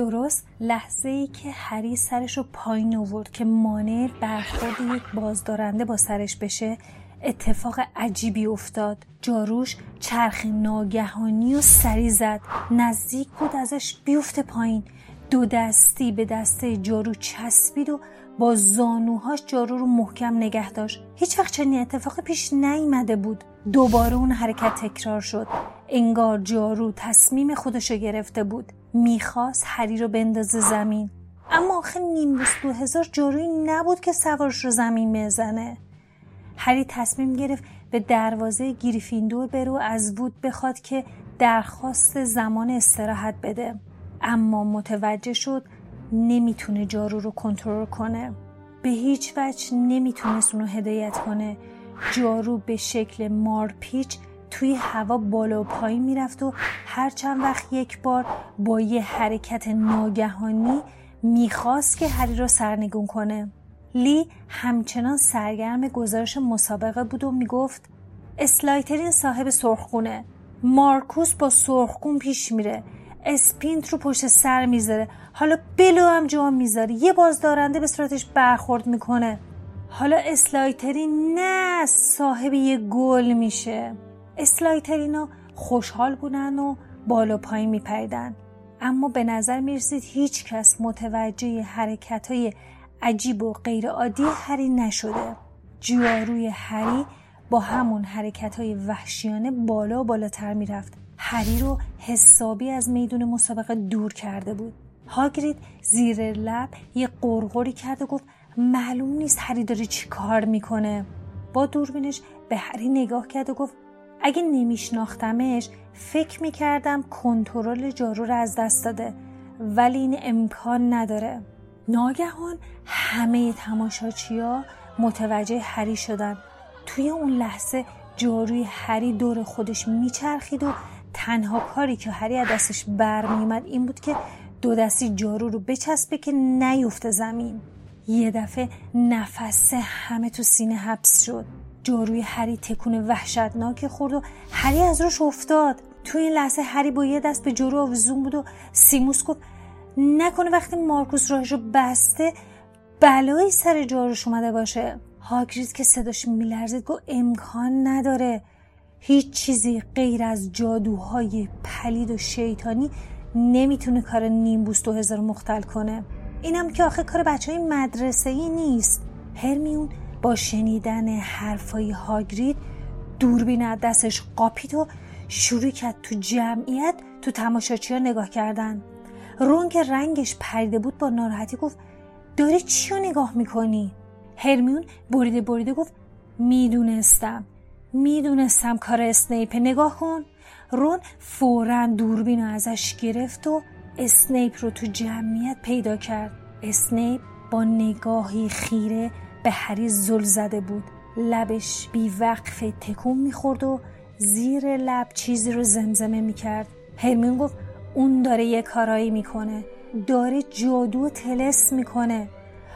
درست لحظه ای که هری سرش رو پایین آورد که مانع برخورد یک بازدارنده با سرش بشه اتفاق عجیبی افتاد. جاروش چرخ ناگهانی و سری زد. نزدیک بود ازش بیفته پایین. دو دستی به دسته جارو چسبید و با زانوهاش جارو رو محکم نگه داشت. هیچ وقت چنین اتفاقی پیش نیامده بود. دوباره اون حرکت تکرار شد. انگار جارو تصمیم خودشو گرفته بود. می‌خواست هری رو بندازه زمین. اما آخه نیمروز دو هزار جارویی نبود که سوارش رو زمین بزنه. هری تصمیم گرفت به دروازه گریفیندور برو از وود بخواد که درخواست زمان استراحت بده. اما متوجه شد نمی‌تونه جارو رو کنترل کنه. به هیچ وجه نمی‌تونست اونو هدایت کنه. جارو به شکل مارپیچ توی هوا بالا و پایین می‌رفت و هر چند وقت یک بار با یه حرکت ناگهانی می‌خواست که هری رو سرنگون کنه. لی همچنان سرگرم گزارش مسابقه بود و می‌گفت اسلایترین صاحب سرخگونه. مارکوس با سرخگون پیش میره. اسپینت رو پشت سر می‌ذاره. حالا بل رو هم جا می‌ذاره. یه بازدارنده به صورتش برخورد می‌کنه. حالا اسلایترین نه صاحب یه گل میشه. اسلایترینا خوشحال بودن و بالا پایین میپریدن. اما به نظر می‌رسید هیچ کس متوجه حرکت های عجیب و غیرعادی هری نشده. جواروی هری با همون حرکت های وحشیانه بالا و بالاتر می‌رفت. هری رو حسابی از میدون مسابقه دور کرده بود. هاگرید زیر لب یه قرقری کرد و گفت معلوم نیست هری داره چی کار می‌کنه. با دوربینش به هری نگاه کرد و گفت اگه نمیشناختمش فکر می‌کردم کنترل جارو رو از دست داده ولی این امکان نداره. ناگهان همه تماشاچیا متوجه هری شدن. توی اون لحظه جاروی هری دور خودش میچرخید و تنها کاری که هری از دستش برمیومد این بود که دو دستی جارو رو بچسبه که نیفته زمین. یه دفعه نفسه همه تو سینه حبس شد. جاروی هری تکون وحشتناک خورد و هری از روش افتاد. تو این لحظه هری با یه دست به جارو آویزون بود و سیموس گفت نکنه وقتی مارکوس راهش رو بسته بلایی سر جاروش اومده باشه. هاگرید که صداش میلرزید گفت امکان نداره. هیچ چیزی غیر از جادوهای پلید و شیطانی نمی‌تونه کار نیمبوس هزار مختل کنه. اینم که آخه کار بچه های مدرسه ای نیست. هرمیون با شنیدن حرفای هاگرید دوربین دستش قاپید و شروع کرد تو جمعیت تو تماشاچی ها نگاه کردن. رون که رنگش پریده بود با ناراحتی گفت داری چی رو نگاه می‌کنی؟ هرمیون بریده بریده گفت می‌دونستم می‌دونستم کار اسنیپ نگاه کن. رون فورا دوربین رو ازش گرفت و اسنیپ رو تو جمعیت پیدا کرد. اسنیپ با نگاهی خیره به هری زل زده بود. لبش بیوقفه تکون می‌خورد و زیر لب چیزی رو زمزمه می‌کرد. هرمیون گفت اون داره یه کارایی می‌کنه. داره جادو تلس می‌کنه.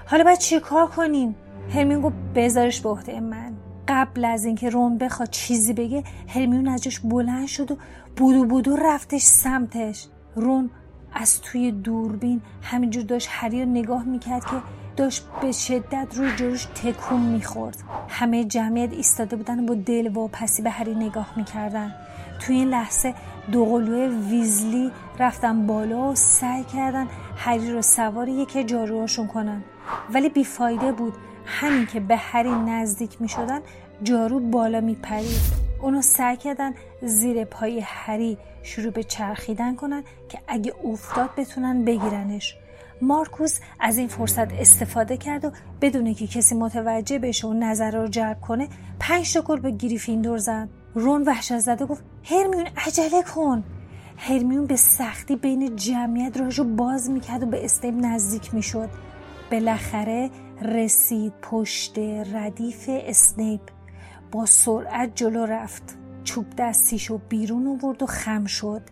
حالا باید چی کار کنیم؟ هرمیون گفت بذارش به عهده من. قبل از اینکه روم بخواد چیزی بگه هرمیون ازش بلند شد و بودو بودو رفتش سمتش. رون از توی دوربین همینجور داشت هری رو نگاه می‌کرد که داشت به شدت روی جلوش تکون می‌خورد. همه جمعیت ایستاده بودن و با دل واپسی به هری نگاه می‌کردن. توی این لحظه دوقلوی ویزلی رفتن بالا و سعی کردن هری رو سوار یکی جاروهاشون کنن. ولی بیفایده بود. همین که به هری نزدیک می شدن جارو بالا می پرید اونو سعی کردن زیر پای هری شروع به چرخیدن کنن که اگه افتاد بتونن بگیرنش. مارکوس از این فرصت استفاده کرد و بدون که کسی متوجه بشه و نظر رو جلب کنه پنج تا گل به گریفیندور زد. رون وحشت زده گفت هرمیون عجله کن! هرمیون به سختی بین جمعیت راهشو باز می‌کرد و به اسنیپ نزدیک می‌شد. بالاخره رسید پشت ردیف اسنیپ با سرعت جلو رفت. چوب دستیشو بیرون آورد و خم شد.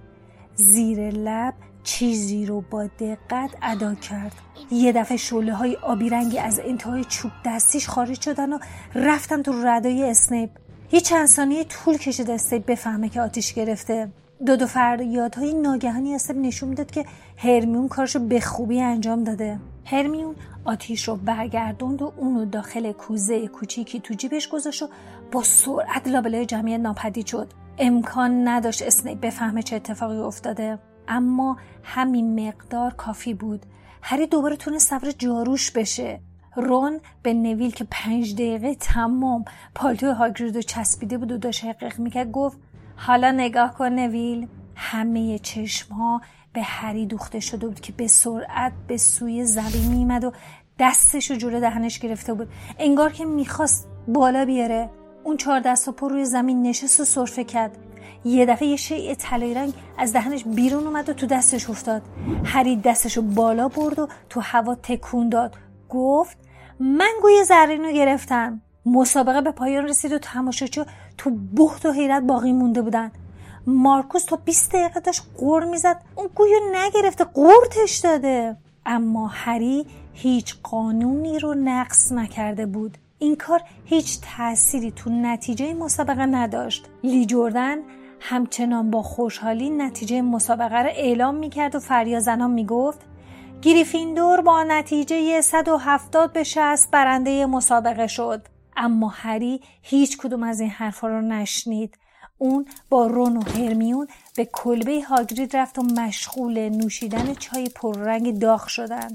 زیر لب چیزی رو با دقت ادا کرد. یه دفعه شعله های آبی رنگی از انتهای چوب دستیش خارج شدن و رفتن تو ردای اسنیپ. یه چند ثانیه طول کشید اسنیپ بفهمه که آتیش گرفته. دو دو فریادهای ناگهانی اسنیپ نشون می‌داد که هرمیون کارشو به خوبی انجام داده. هرمیون آتیش رو برگردوند و اونو داخل کوزه کوچیکی تو جیبش گذاشت و با سرعت لابلای جمعیت ناپدید شد. امکان نداشت اسنیپ بفهمه چه اتفاقی افتاده. اما همین مقدار کافی بود. هری دوباره تونست سفر جاروش بشه. رون به نویل که پنج دقیقه تمام پالتو هاگرید رو چسبیده بود و داشت حقیق می‌کرد گفت حالا نگاه کن نویل. همه چشم ها به هری دوخته شده بود که به سرعت به سوی زمین میمد و دستش رو جلو دهنش گرفته بود. انگار که می‌خواست بالا بیاره. اون چهار دست و پر روی زمین نشست و صرفه کرد. یه دفعه یه شیء طلایی رنگ از دهنش بیرون اومد و تو دستش افتاد. هری دستش رو بالا برد و تو هوا تکون داد. گفت من گوی زرین رو گرفتم. مسابقه به پایان رسید و تماشاچی تو بحت و حیرت باقی مونده بودن. مارکوس تا 20 دقیقه داشت قور می‌زد. اون گویو نگرفته قورتش داده. اما هری هیچ قانونی رو نقص نکرده بود. این کار هیچ تأثیری تو نتیجه مسابقه نداشت. لی جردن همچنان با خوشحالی نتیجه مسابقه را اعلام می‌کرد و فریازنان می‌گفت گریفیندور با نتیجه 170 به 60 برنده مسابقه شد. اما هری هیچ کدوم از این حرفا رو نشنید. اون با رون و هرمیون به کلبه هاگرید رفت و مشغول نوشیدن چای پررنگ داغ شدن.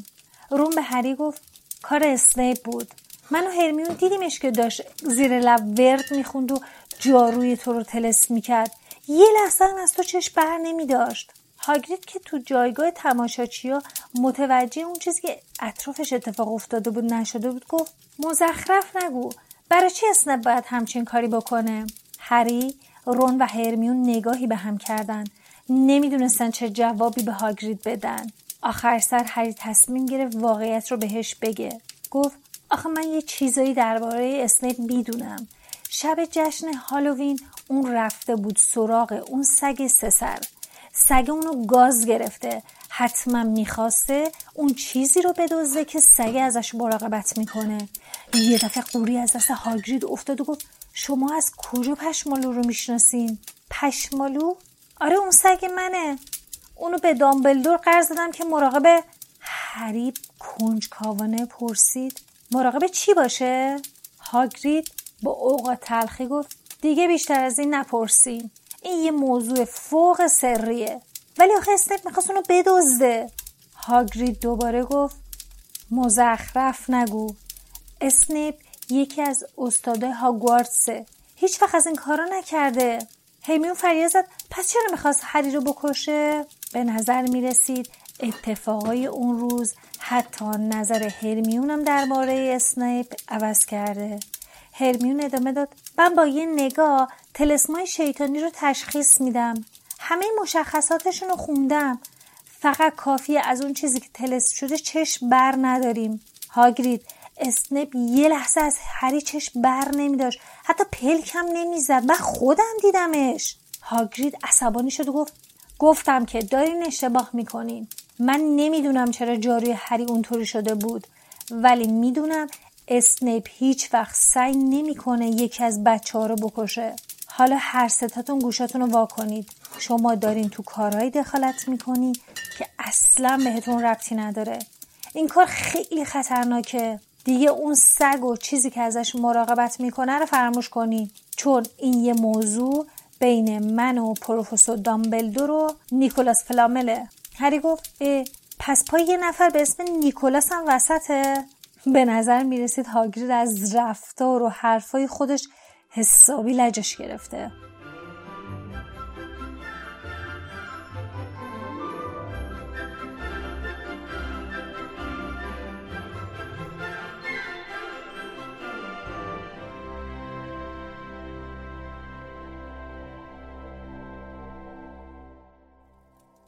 رون به هری گفت کار اسنیپ بود. من و هرمیون دیدیمش که داشت زیر لب ورد می‌خوند و جاروی تو رو تلس می‌کرد. یه لحظه هم از تو چشم بر نمی داشت هاگرید که تو جایگاه تماشاچیا متوجه اون چیزی که اطرافش اتفاق افتاده بود نشده بود گفت مزخرف نگو. برای چی اسنپ باید همچین کاری بکنه؟ هری رون و هرمیون نگاهی به هم کردن. نمی‌دونستن چه جوابی به هاگرید بدن. آخر سر هری تصمیم گرفت واقعیت رو بهش بگه. گفت آخه من یه چیزایی درباره اسنیپ می‌دونم. شب جشن هالووین اون رفته بود سراغ اون سگ سسر. سگ اونو گاز گرفته. حتما می‌خواسته اون چیزی رو بدزده که سگ ازش مراقبت می‌کنه. یه دفعه قوری از دست هاگرید افتاد و گفت شما از کجا پشمالو رو می‌شناسین؟ پشمالو؟ آره اون سگ منه. اونو به دامبلدور قرض دادم که مراقب حریب کنجکاوانه پرسید مراقب چی باشه؟ هاگرید با اوقات تلخی گفت دیگه بیشتر از این نپرسیم این یه موضوع فوق سریه. ولی آخه اسنیپ می‌خواست اونو بدزده. هاگرید دوباره گفت مزخرف نگو. اسنیپ یکی از استادای هاگوارتسه. هیچ وقت از این کارا نکرده. هرمیون فریاد زد پس چرا می‌خواست هری رو بکشه؟ به نظر می‌رسید اتفاقای اون روز حتی نظر هرمیونم درباره اسنیپ عوض کرده. هرمیون ادامه داد. من با یه نگاه تلسمای شیطانی رو تشخیص میدم. همه مشخصاتشون رو خوندم. فقط کافیه از اون چیزی که تلس شده چشم بر نداریم. هاگرید اسنپ یه لحظه از هری چشم بر نمیداشت. حتی پلکم نمی‌زد. من خودم دیدمش. هاگرید عصبانی شد و گفت گفتم که دارین اشتباه می‌کنین. من نمی‌دونم چرا جاروی هری اونطوری شده بود. ولی می‌دونم اسنیپ هیچ وقت سعی نمی‌کنه یکی از بچه ها رو بکشه. حالا هر ستاتون گوشاتون رو واکنید شما دارین تو کارهایی دخالت می‌کنی که اصلا بهتون ربطی نداره. این کار خیلی خطرناکه. دیگه اون سگ و چیزی که ازش مراقبت می‌کنه رو فراموش کنی. چون این یه موضوع بین من و پروفسور دامبلدور و نیکولاس فلامله. هری گفت پس پای یه نفر به اسم نیکولاس هم وسطه؟ به نظر می‌رسید هاگرید از رفتار و حرفای خودش حسابی لجش گرفته.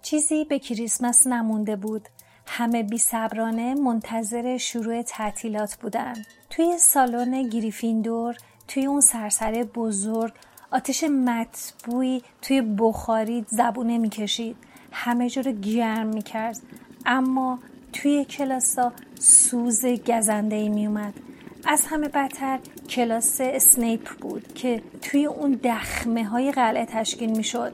چیزی به کریسمس نمونده بود. همه بی صبرانه منتظر شروع تعطیلات بودن. توی سالن گریفیندور توی اون سرسره بزرگ آتش مطبوعی توی بخاری زبونه می‌کشید. همه جا رو گرم می‌کرد. اما توی کلاسا سوز گزنده ای میومد از همه بدتر کلاس اسنیپ بود که توی اون دخمه های قلعه تشکیل می‌شد.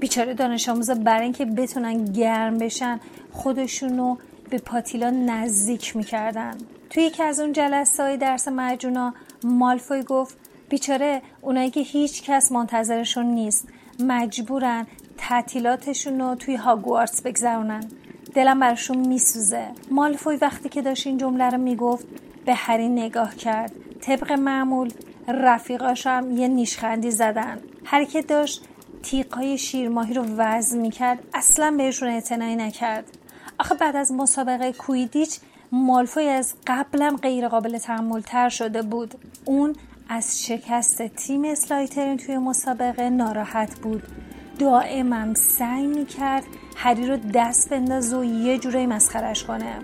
بیچاره دانش آموزا برای اینکه بتونن گرم بشن خودشونو به پاتیلا نزدیک می‌کردن. توی یکی از اون جلسه های درس مجونا مالفوی گفت بیچاره اونایی که هیچ کس منتظرشون نیست. مجبورن تعطیلاتشون رو توی هاگوارتس بگذرونن. دلم براشون میسوزه. مالفوی وقتی که داشت این جمله رو می‌گفت به هری نگاه کرد. طبق معمول رفیقاشم یه نیشخندی زدن. هر که داشت تیقای شیرماهی رو وزن می‌کرد اصلا بهشون اعتنایی نکرد. آخه بعد از مسابقه کویدیچ مالفوی از قبلم غیر قابل تحمل تر شده بود. اون از شکست تیم اسلایترین توی مسابقه ناراحت بود. دائمم سعی می‌کرد هری رو دست بنداز و یه جورایی مسخرش کنه.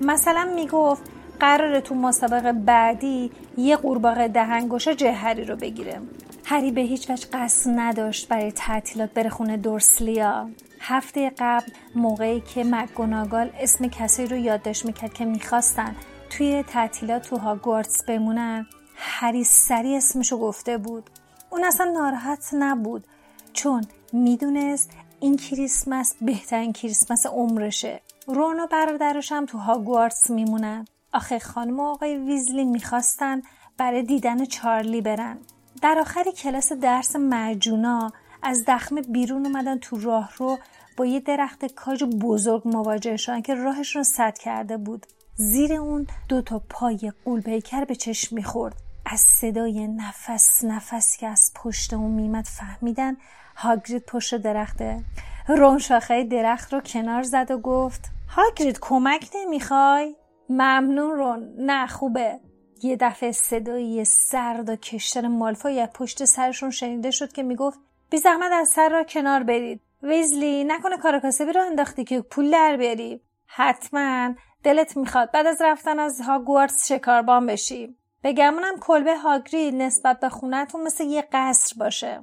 مثلا می‌گفت قراره تو مسابقه بعدی یه قورباغه دهنگوشه جه هری رو بگیره. هری به هیچ وجه قصد نداشت برای تعطیلات بره خونه دورسلیا. هفته قبل موقعی که مکگوناگال اسم کسی رو یادداشت می‌کرد که می‌خواستن توی تعطیلات تو هاگوارتس بمونن هری سری اسمشو گفته بود. اون اصلا ناراحت نبود چون می‌دونست این کریسمس بهترین کریسمس عمرشه. رون و برادرش هم تو هاگوارتس میمونن. آخه خانم و آقای ویزلی می‌خواستن برای دیدن چارلی برن. در آخر کلاس درس مرجونا از دخمه بیرون اومدن تو راه رو با یه درخت کاج بزرگ مواجه شدن که راهش رو سد کرده بود. زیر اون دو تا پای قولپیکر به چشم می‌خورد. از صدای نفس نفس که از پشت اون میمد فهمیدن هاگرید پشت درخته رون شاخه درخت رو کنار زد و گفت هاگرید کمک نمی‌خوای؟ ممنون رون نه خوبه. یه دفعه صدای سرد و کشتن مالفای از پشت سرشون شنیده شد که می‌گفت بی زحمت از سر را کنار برید. ویزلی نکنه کار کاسبی رو انداختی که پول در بیاری. حتما دلت می‌خواد بعد از رفتن از هاگوارتس شکاربان بشی. بگمونم کلبه هاگری نسبت به خونتون مثل یه قصر باشه.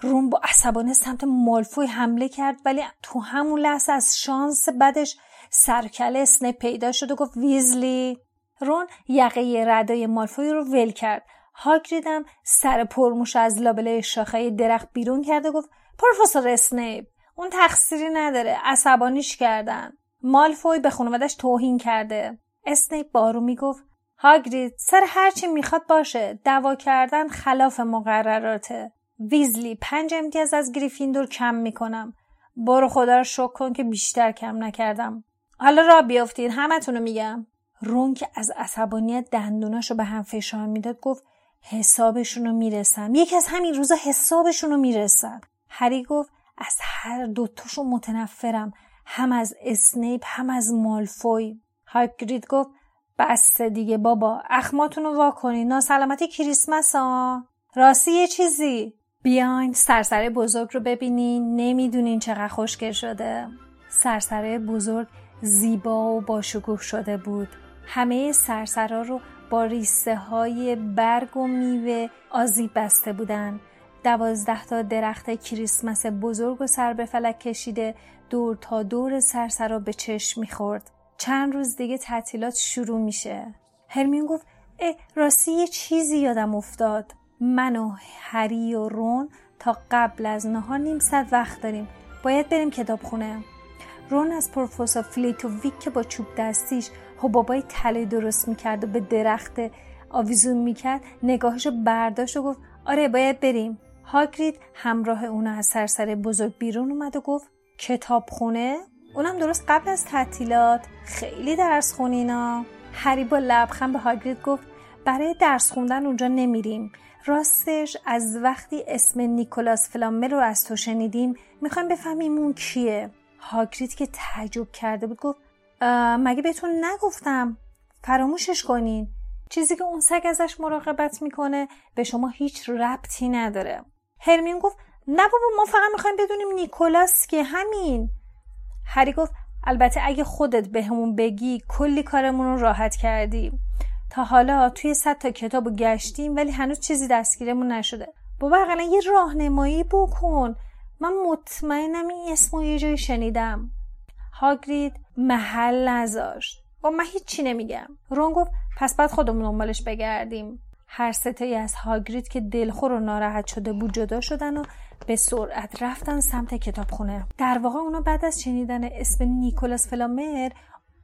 رون با عصبانیت سمت مالفوی حمله کرد ولی تو همون لحظه از شانس بدش سر و کله اسنیپ پیدا شد و گفت ویزلی؟ رون یقه ردای مالفوی رو ول کرد. هاگریدم سر پرموش از لابلای شاخه درخت بیرون کرد و گفت پروفسور اسنیپ اون تقصیری نداره عصبانیش کردن. مالفوی به خانوادش توهین کرده. اسنیپ با آرومی گفت هاگرید سر هرچی می‌خواد باشه دعوا کردن خلاف مقرراته. ویزلی پنج امتیاز از گریفیندور کم می‌کنم. برو خدا رو شک کن که بیشتر کم نکردم. حالا را بیافتین همتونو میگم. رون که از عصبانیت دندوناشو به هم فشار می‌داد گفت حسابشونو می‌رسم. یکی از همین روزا حسابشونو می‌رسم. هری گفت از هر دوتاشو متنفرم. هم از اسنیپ هم از مالفوی. هاگرید گفت بس دیگه بابا اخماتون رو وا کنین ناسلامتی کریسمس ها راستی یه چیزی. بیاین سرسره بزرگ رو ببینین. نمی‌دونین چقدر خوشگل شده. سرسره بزرگ زیبا و باشکوه شده بود. همه سرسرا رو با ریسه های برگ و میوه آزی بسته بودن. دوازده تا درخت کریسمس بزرگ و سر به فلک کشیده دور تا دور سرسرا به چشم می‌خورد. چند روز دیگه تعطیلات شروع میشه. هرمیون گفت اه راستی یه چیزی یادم افتاد. من و هری و رون تا قبل از نهار نیم ساعت وقت داریم. باید بریم کتاب خونه رون از پروفسور ویک که با چوب دستیش حبابای تله درست می‌کرد و به درخت آویزون می‌کرد نگاهشو برداشت و گفت آره باید بریم. هاگرید همراه اونو از سرسر بزرگ بیرون اومد و گفت کتابخونه؟ اونم درست قبل از تعطیلات. خیلی درس خونینا هری با لبخند به هاگرید گفت برای درس خوندن اونجا نمیریم. راستش از وقتی اسم نیکولاس فلامل رو از تو شنیدیم می‌خوایم بفهمیم اون کیه. هاگرید که تعجب کرده بود گفت مگه بهتون نگفتم؟ فراموشش کنین. چیزی که اون سگ ازش مراقبت می‌کنه به شما هیچ ربطی نداره. هرمین گفت نه بابا ما فقط می‌خوایم بدونیم نیکولاس که همین. هری گفت البته اگه خودت بهمون به بگی کلی کارمون رو راحت کردی. تا حالا توی صد تا کتاب گشتیم ولی هنوز چیزی دستگیرمون نشده. بابا اقلا یه راهنمایی بکن. من مطمئنم این اسم یه جایی شنیدم. هاگرید محل نذاشت. با من هیچی نمیگم. رون گفت پس بعد خودمون دنبالش بگردیم. هر ستایی از هاگرید که دلخور و ناراحت شده بود جدا شدن و به سرعت رفتن سمت کتابخونه. در واقع اونا بعد از شنیدن اسم نیکولاس فلامر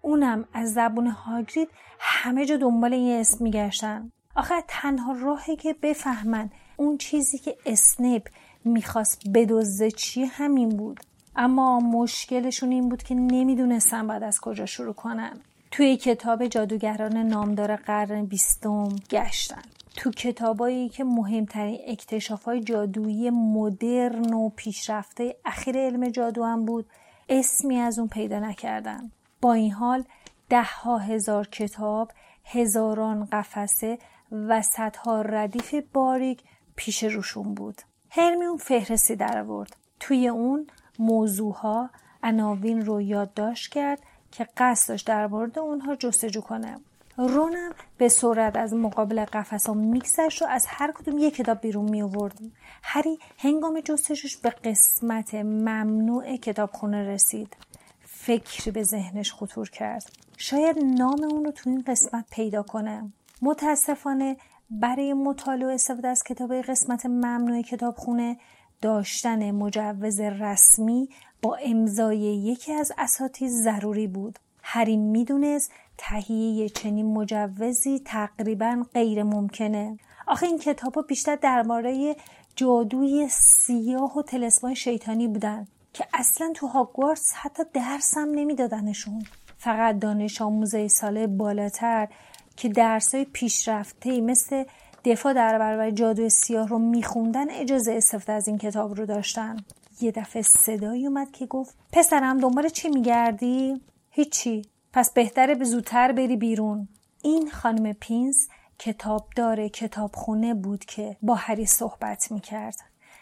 اونم از زبون هاگرید همه جا دنبال این اسم میگشتن. آخه تنها راهی که بفهمن اون چیزی که اسنیپ می‌خواست بدزده چی همین بود. اما مشکلشون این بود که نمی‌دونستن بعد از کجا شروع کنن. توی کتاب جادوگران نامدار قرن بیستم گشتن. تو کتابایی که مهمترین اکتشاف های جادویی مدرن و پیشرفته اخیر علم جادو هم بود اسمی از اون پیدا نکردن. با این حال ده ها هزار کتاب هزاران قفسه و صدها ردیف باریک پیش روشون بود. هرمیون فهرستی در آورد توی اون موضوعها عناوین رو یادداشت کرد که قصد داشت در مورد اونها جستجو کنه. رونم به سرعت از مقابل ها میگذشت و از هر کدوم یک کتاب بیرون می آورد هری هنگام جستجوش به قسمت ممنوع کتابخونه رسید. فکری به ذهنش خطور کرد. شاید نام اون رو تو این قسمت پیدا کنه. متاسفانه برای مطالعه استفاده از کتاب قسمت ممنوع کتابخونه داشتن مجوز رسمی با امضای یکی از اساتید ضروری بود. هری می‌دونست تهیه چنین مجوزی تقریبا غیر ممکنه. آخه این کتاب بیشتر درباره جادوی سیاه و تلسمای شیطانی بودن که اصلا تو هاگوارتس حتی درس هم نمیدادنشون. فقط دانش آموزه ساله بالاتر که درسای پیشرفته مثل دفاع در برابر جادوی سیاه رو میخوندن اجازه استفاده از این کتاب رو داشتن. یه دفعه صدایی اومد که گفت پسرم دنبال چی میگردی؟ هیچی. پس بهتره به زودتر بری بیرون. این خانم پینس کتابدار کتابخونه بود که با هری صحبت می‌کرد.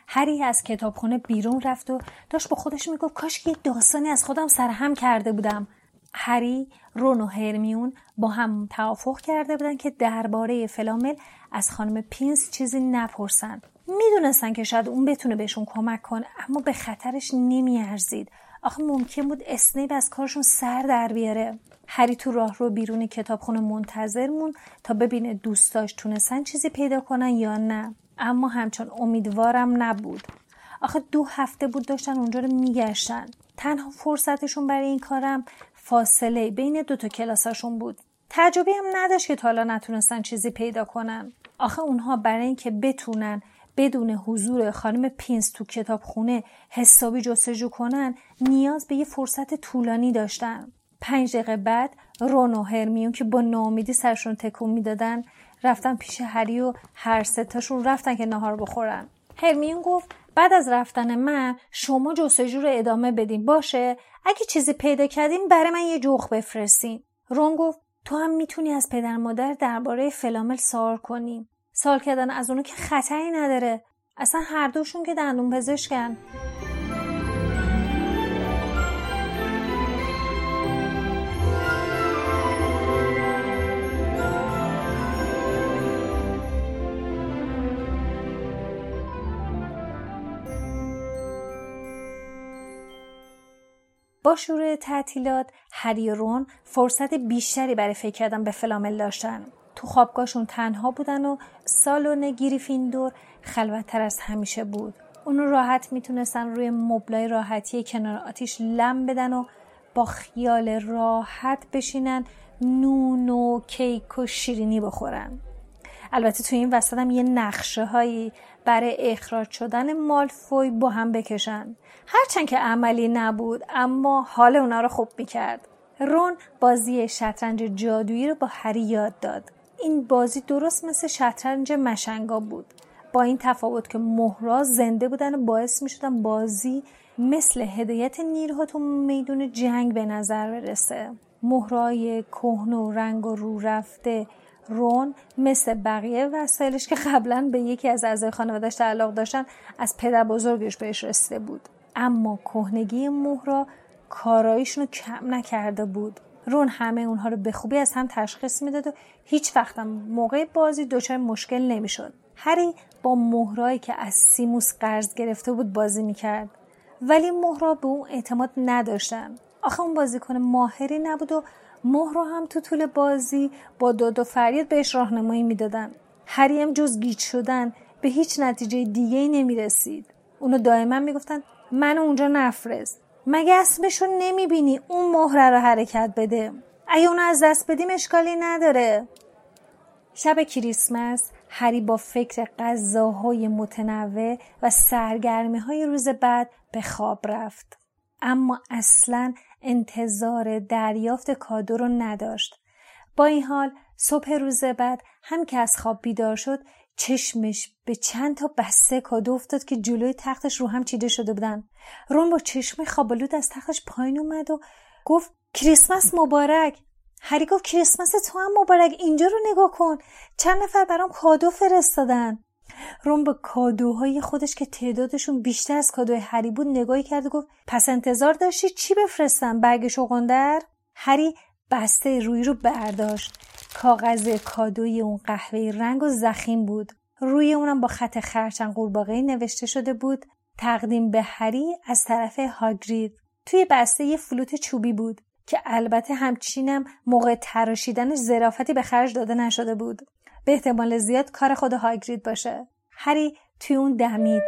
هری از کتابخونه بیرون رفت و داشت با خودش می‌گفت کاش که داستانی از خودم سرهم کرده بودم. هری رون و هرمیون با هم توافق کرده بودن که درباره فلامل از خانم پینس چیزی نپرسن. می‌دونستن که شاید اون بتونه بهشون کمک کنه اما به خطرش نمیارزید. آخه ممکن بود اسنیپ از کارشون سر در بیاره. هری تو راه رو بیرون کتابخونه منتظر مون تا ببینه دوستاش تونستن چیزی پیدا کنن یا نه. اما همچون امیدوارم نبود. آخه دو هفته بود داشتن اونجا رو میگشتن. تنها فرصتشون برای این کارم فاصله بین دو تا کلاساشون بود. تعجبی هم نداشت که تا حالا نتونستن چیزی پیدا کنن. آخه اونها برای اینکه بتونن بدون حضور خانم پینس تو کتابخونه حسابی جستجو کنن نیاز به یه فرصت طولانی داشتن. پنج دقیقه بعد رون و هرمیون که با نامیدی سرشون تکون می‌دادن رفتن پیش هری و هر ستاشون رفتن که نهار بخورن. هرمیون گفت بعد از رفتن من شما جستجو رو ادامه بدین باشه؟ اگه چیزی پیدا کردین برای من یه جوخ بفرستین. رون گفت تو هم می‌تونی از پدر مادر درباره فلامل سوال کنی. سال کردن از اونو که خطری نداره. اصلا هر دوشون که دندون پزشکن. شروع تعطیلات هری و رون فرصت بیشتری برای فکر کردن به فلامل داشتن. تو خوابگاهشون تنها بودن و سالن گریفیندور خلوتتر از همیشه بود. اونو راحت می‌تونستن روی مبلای راحتی کنار آتیش لم بدن و با خیال راحت بشینن نون و کیک و شیرینی بخورن. البته تو این وسط هم یه نقشه هایی برای اخراج شدن مالفوی با هم بکشن. هرچند که عملی نبود اما حال اونا رو خوب می‌کرد. رون بازی شطرنج جادویی رو با هری یاد داد. این بازی درست مثل شطرنج مشنگا بود. با این تفاوت که مهرا زنده بودن و باعث می‌شدن بازی مثل هدایت نیروها تو میدون جنگ به نظر برسه. مهرای کهن و رنگ و رو رفته رون مثل بقیه وسایلش که قبلا به یکی از اعضای خانوادهش تعلق داشتن از پدر بزرگش بهش رسیده بود. اما کهنگی مهرا کارایشون رو کم نکرده بود. رون همه اونها رو به خوبی از هم تشخیص می‌داد و هیچ وقتم موقع بازی دچار مشکل نمی‌شد. هری با مهرایی که از سیموس قرض گرفته بود بازی می‌کرد. ولی مهرا به اون اعتماد نداشتن. آخه اون بازیکن ماهری نبود و مهرا هم تو طول بازی با داد و فریاد بهش راهنمایی می‌دادن. هری هم جز گیج شدن به هیچ نتیجه دیگه ای نمی رسید. اونو دائما می‌گفتن من اونجا نفرست. مگه اسمشو نمی‌بینی؟ اون مهره رو حرکت بده. اگه اونو از دست بدیم اشکالی نداره. شب کریسمس هری با فکر غذاهای متنوع و سرگرمی های روز بعد به خواب رفت. اما اصلا انتظار دریافت کادو رو نداشت. با این حال صبح روز بعد هم که از خواب بیدار شد چشمش به چند تا بسته کادو افتاد که جلوی تختش رو هم چیده شده بودن. رون با چشم خوابالود از تختش پایین اومد و گفت کریسمس مبارک. هری گفت کریسمس تو هم مبارک اینجا رو نگاه کن. چند نفر برام کادو فرستادن. روم به کادوهای خودش که تعدادشون بیشتر از کادوی هری بود نگاهی کرد و گفت پس انتظار داشتی چی بفرستم برگ شغندر هری بسته روی رو برداشت. کاغذ کادوی اون قهوه رنگ و زخیم بود. روی اونم با خط خرچنگ قورباغه نوشته شده بود. تقدیم به هری از طرف هاگرید. توی بسته یه فلوت چوبی بود که البته همچینم موقع تراشیدن زرافتی به خرج داده نشده بود. به احتمال زیاد کار خود هاگرید باشه. هری توی اون دمید.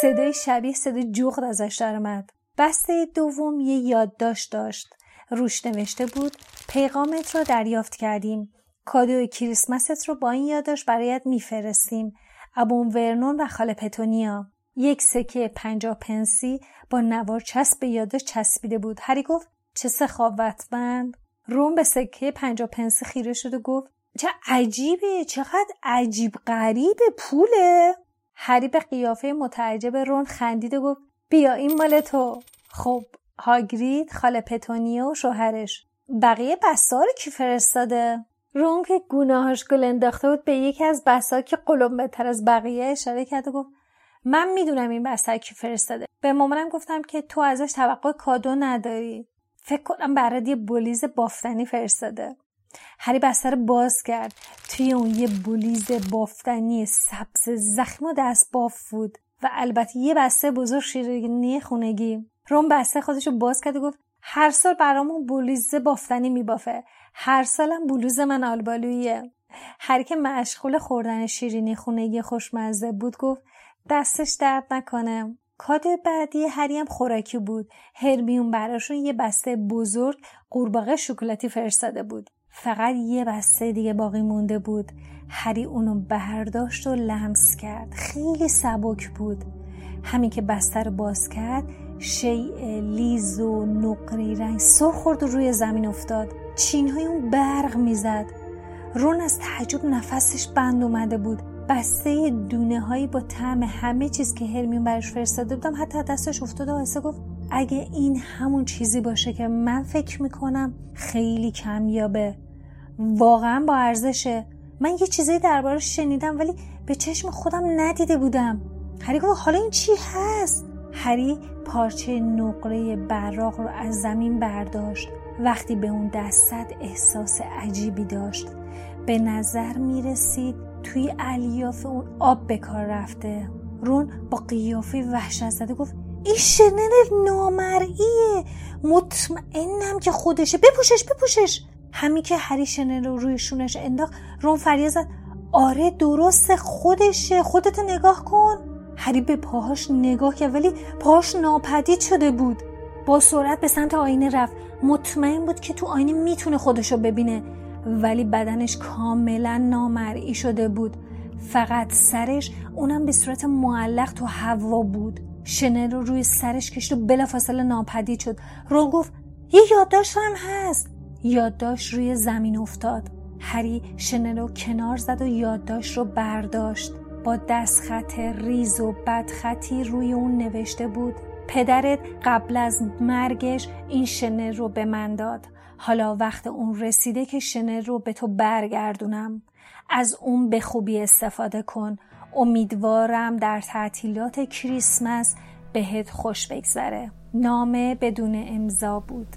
صدای شبیه صدای جغد ازش درآمد بسته دوم یه یادداشت داشت. روش نوشته بود پیغامت رو دریافت کردیم. کادوی کریسمست رو با این یادداشت برایت میفرستیم. ابون ورنون و خاله پتونیا. یک سکه پنجاه پنسی با نوار چسب به یادداشت چسبیده بود. هری گفت چه سخاوتمند. روم به سکه پنجاه پنسی خیره شد و گفت چه عجیبه چقدر عجیب غریبه پوله. هری به قیافه متعجب رون خندید و گفت بیا این مال تو. خب هاگرید خاله پتونیا و شوهرش. بقیه بسا رو کی فرستاده؟ رون که گناهاش گل انداخته بود به یکی از بسا که قلم بهتر از بقیه اشاره کرد و گفت من می‌دونم این بسا کی فرستاده. به مامانم گفتم که تو ازش توقع کادو نداری. فکر کنم برات یه بولیز بافتنی فرستاده. هری بستر باز کرد. توی اون یه بولیز بافتنی سبز زخم و دست باف بود و البته یه بسته بزرگ شیرینی خونگی روم بسته خودشو باز کرد و گفت هر سال برامون بولیز بافتنی میبافه. هر سالم بلوز من آلبالویه هر که مشغول خوردن شیرینی خونگی خوشمزه بود گفت دستش درد نکنه. کاد بعدی هری هم خوراکی بود. هرمیون براشون یه بسته بزرگ قورباغه شکلاتی فرستاده بود. فقط یه بسته دیگه باقی مونده بود. هری اونو برداشت و لمس کرد. خیلی سبک بود. همین که بسته رو باز کرد شیء لیز و نقری رنگ سر خورد و روی زمین افتاد. چینهای اون برق می‌زد. رون از تعجب نفسش بند اومده بود. بسته دونه هایی با طعم همه چیز که هرمیون براش فرستاده بودم حتی دستش افتاد و آهسته گفت اگه این همون چیزی باشه که من فکر می‌کنم خیلی کمیابه. واقعا با ارزشه. من یه چیزی دربارش شنیدم ولی به چشم خودم ندیده بودم. هری گفت حالا این چی هست؟ هری پارچه نقره براق رو از زمین برداشت. وقتی به اون دست احساس عجیبی داشت به نظر می رسید توی الیاف اون آب به کار رفته. رون با قیافه وحشت زده گفت این شنل نامرئیه. مطمئنم که خودشه. بپوشش بپوشش. همین که هری شنل رو روی شونش انداخت رون فریاد زد آره درست خودشه خودت نگاه کن. هری به پاهاش نگاه کرد ولی پاهاش ناپدید شده بود. با سرعت به سمت آینه رفت. مطمئن بود که تو آینه می‌تونه خودشو ببینه ولی بدنش کاملا نامرئی شده بود. فقط سرش اونم به صورت معلق تو هوا بود. شنل رو روی سرش کشت و بلافاصله ناپدید شد. رو گفت یه یادداشت هم هست. یادداشت روی زمین افتاد. هری شنل رو کنار زد و یادداشت رو برداشت. با دستخط ریز و بدخطی روی اون نوشته بود پدرت قبل از مرگش این شنل رو به من داد. حالا وقت اون رسیده که شنل رو به تو برگردونم. از اون به خوبی استفاده کن. امیدوارم در تعطیلات کریسمس بهت خوش بگذره. نامه بدون امضا بود.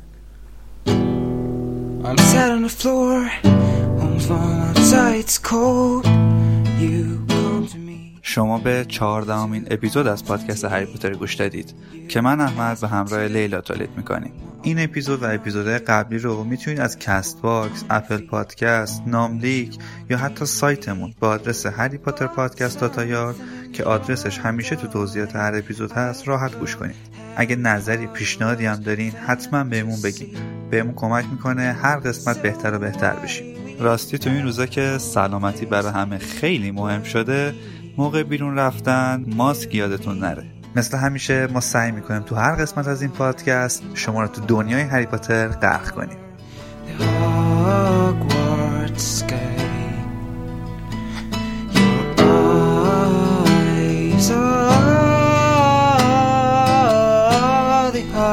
شما به چهاردهمین اپیزود از پادکست هری پاتر گوش دادید که من احمد به همراه لیلا تولید می‌کنیم. این اپیزود و اپیزودهای قبلی رو می‌تونید از CastBox، Apple Podcast، ناملیک یا حتی سایتمون با آدرس هری پاتر پادکست داتایار که آدرسش همیشه تو توضیحات هر اپیزود هست راحت گوش کنید. اگه نظری پیشنهادی هم دارین حتما بهمون بگید بهمون کمک می‌کنه هر قسمت بهتر و بهتر بشیم. راستی تو این روزا که سلامتی برای همه خیلی مهم شده موقع بیرون رفتن ماسک یادتون نره. مثل همیشه ما سعی می‌کنیم تو هر قسمت از این پادکست شما رو تو دنیای هری پاتر غرق کنیم.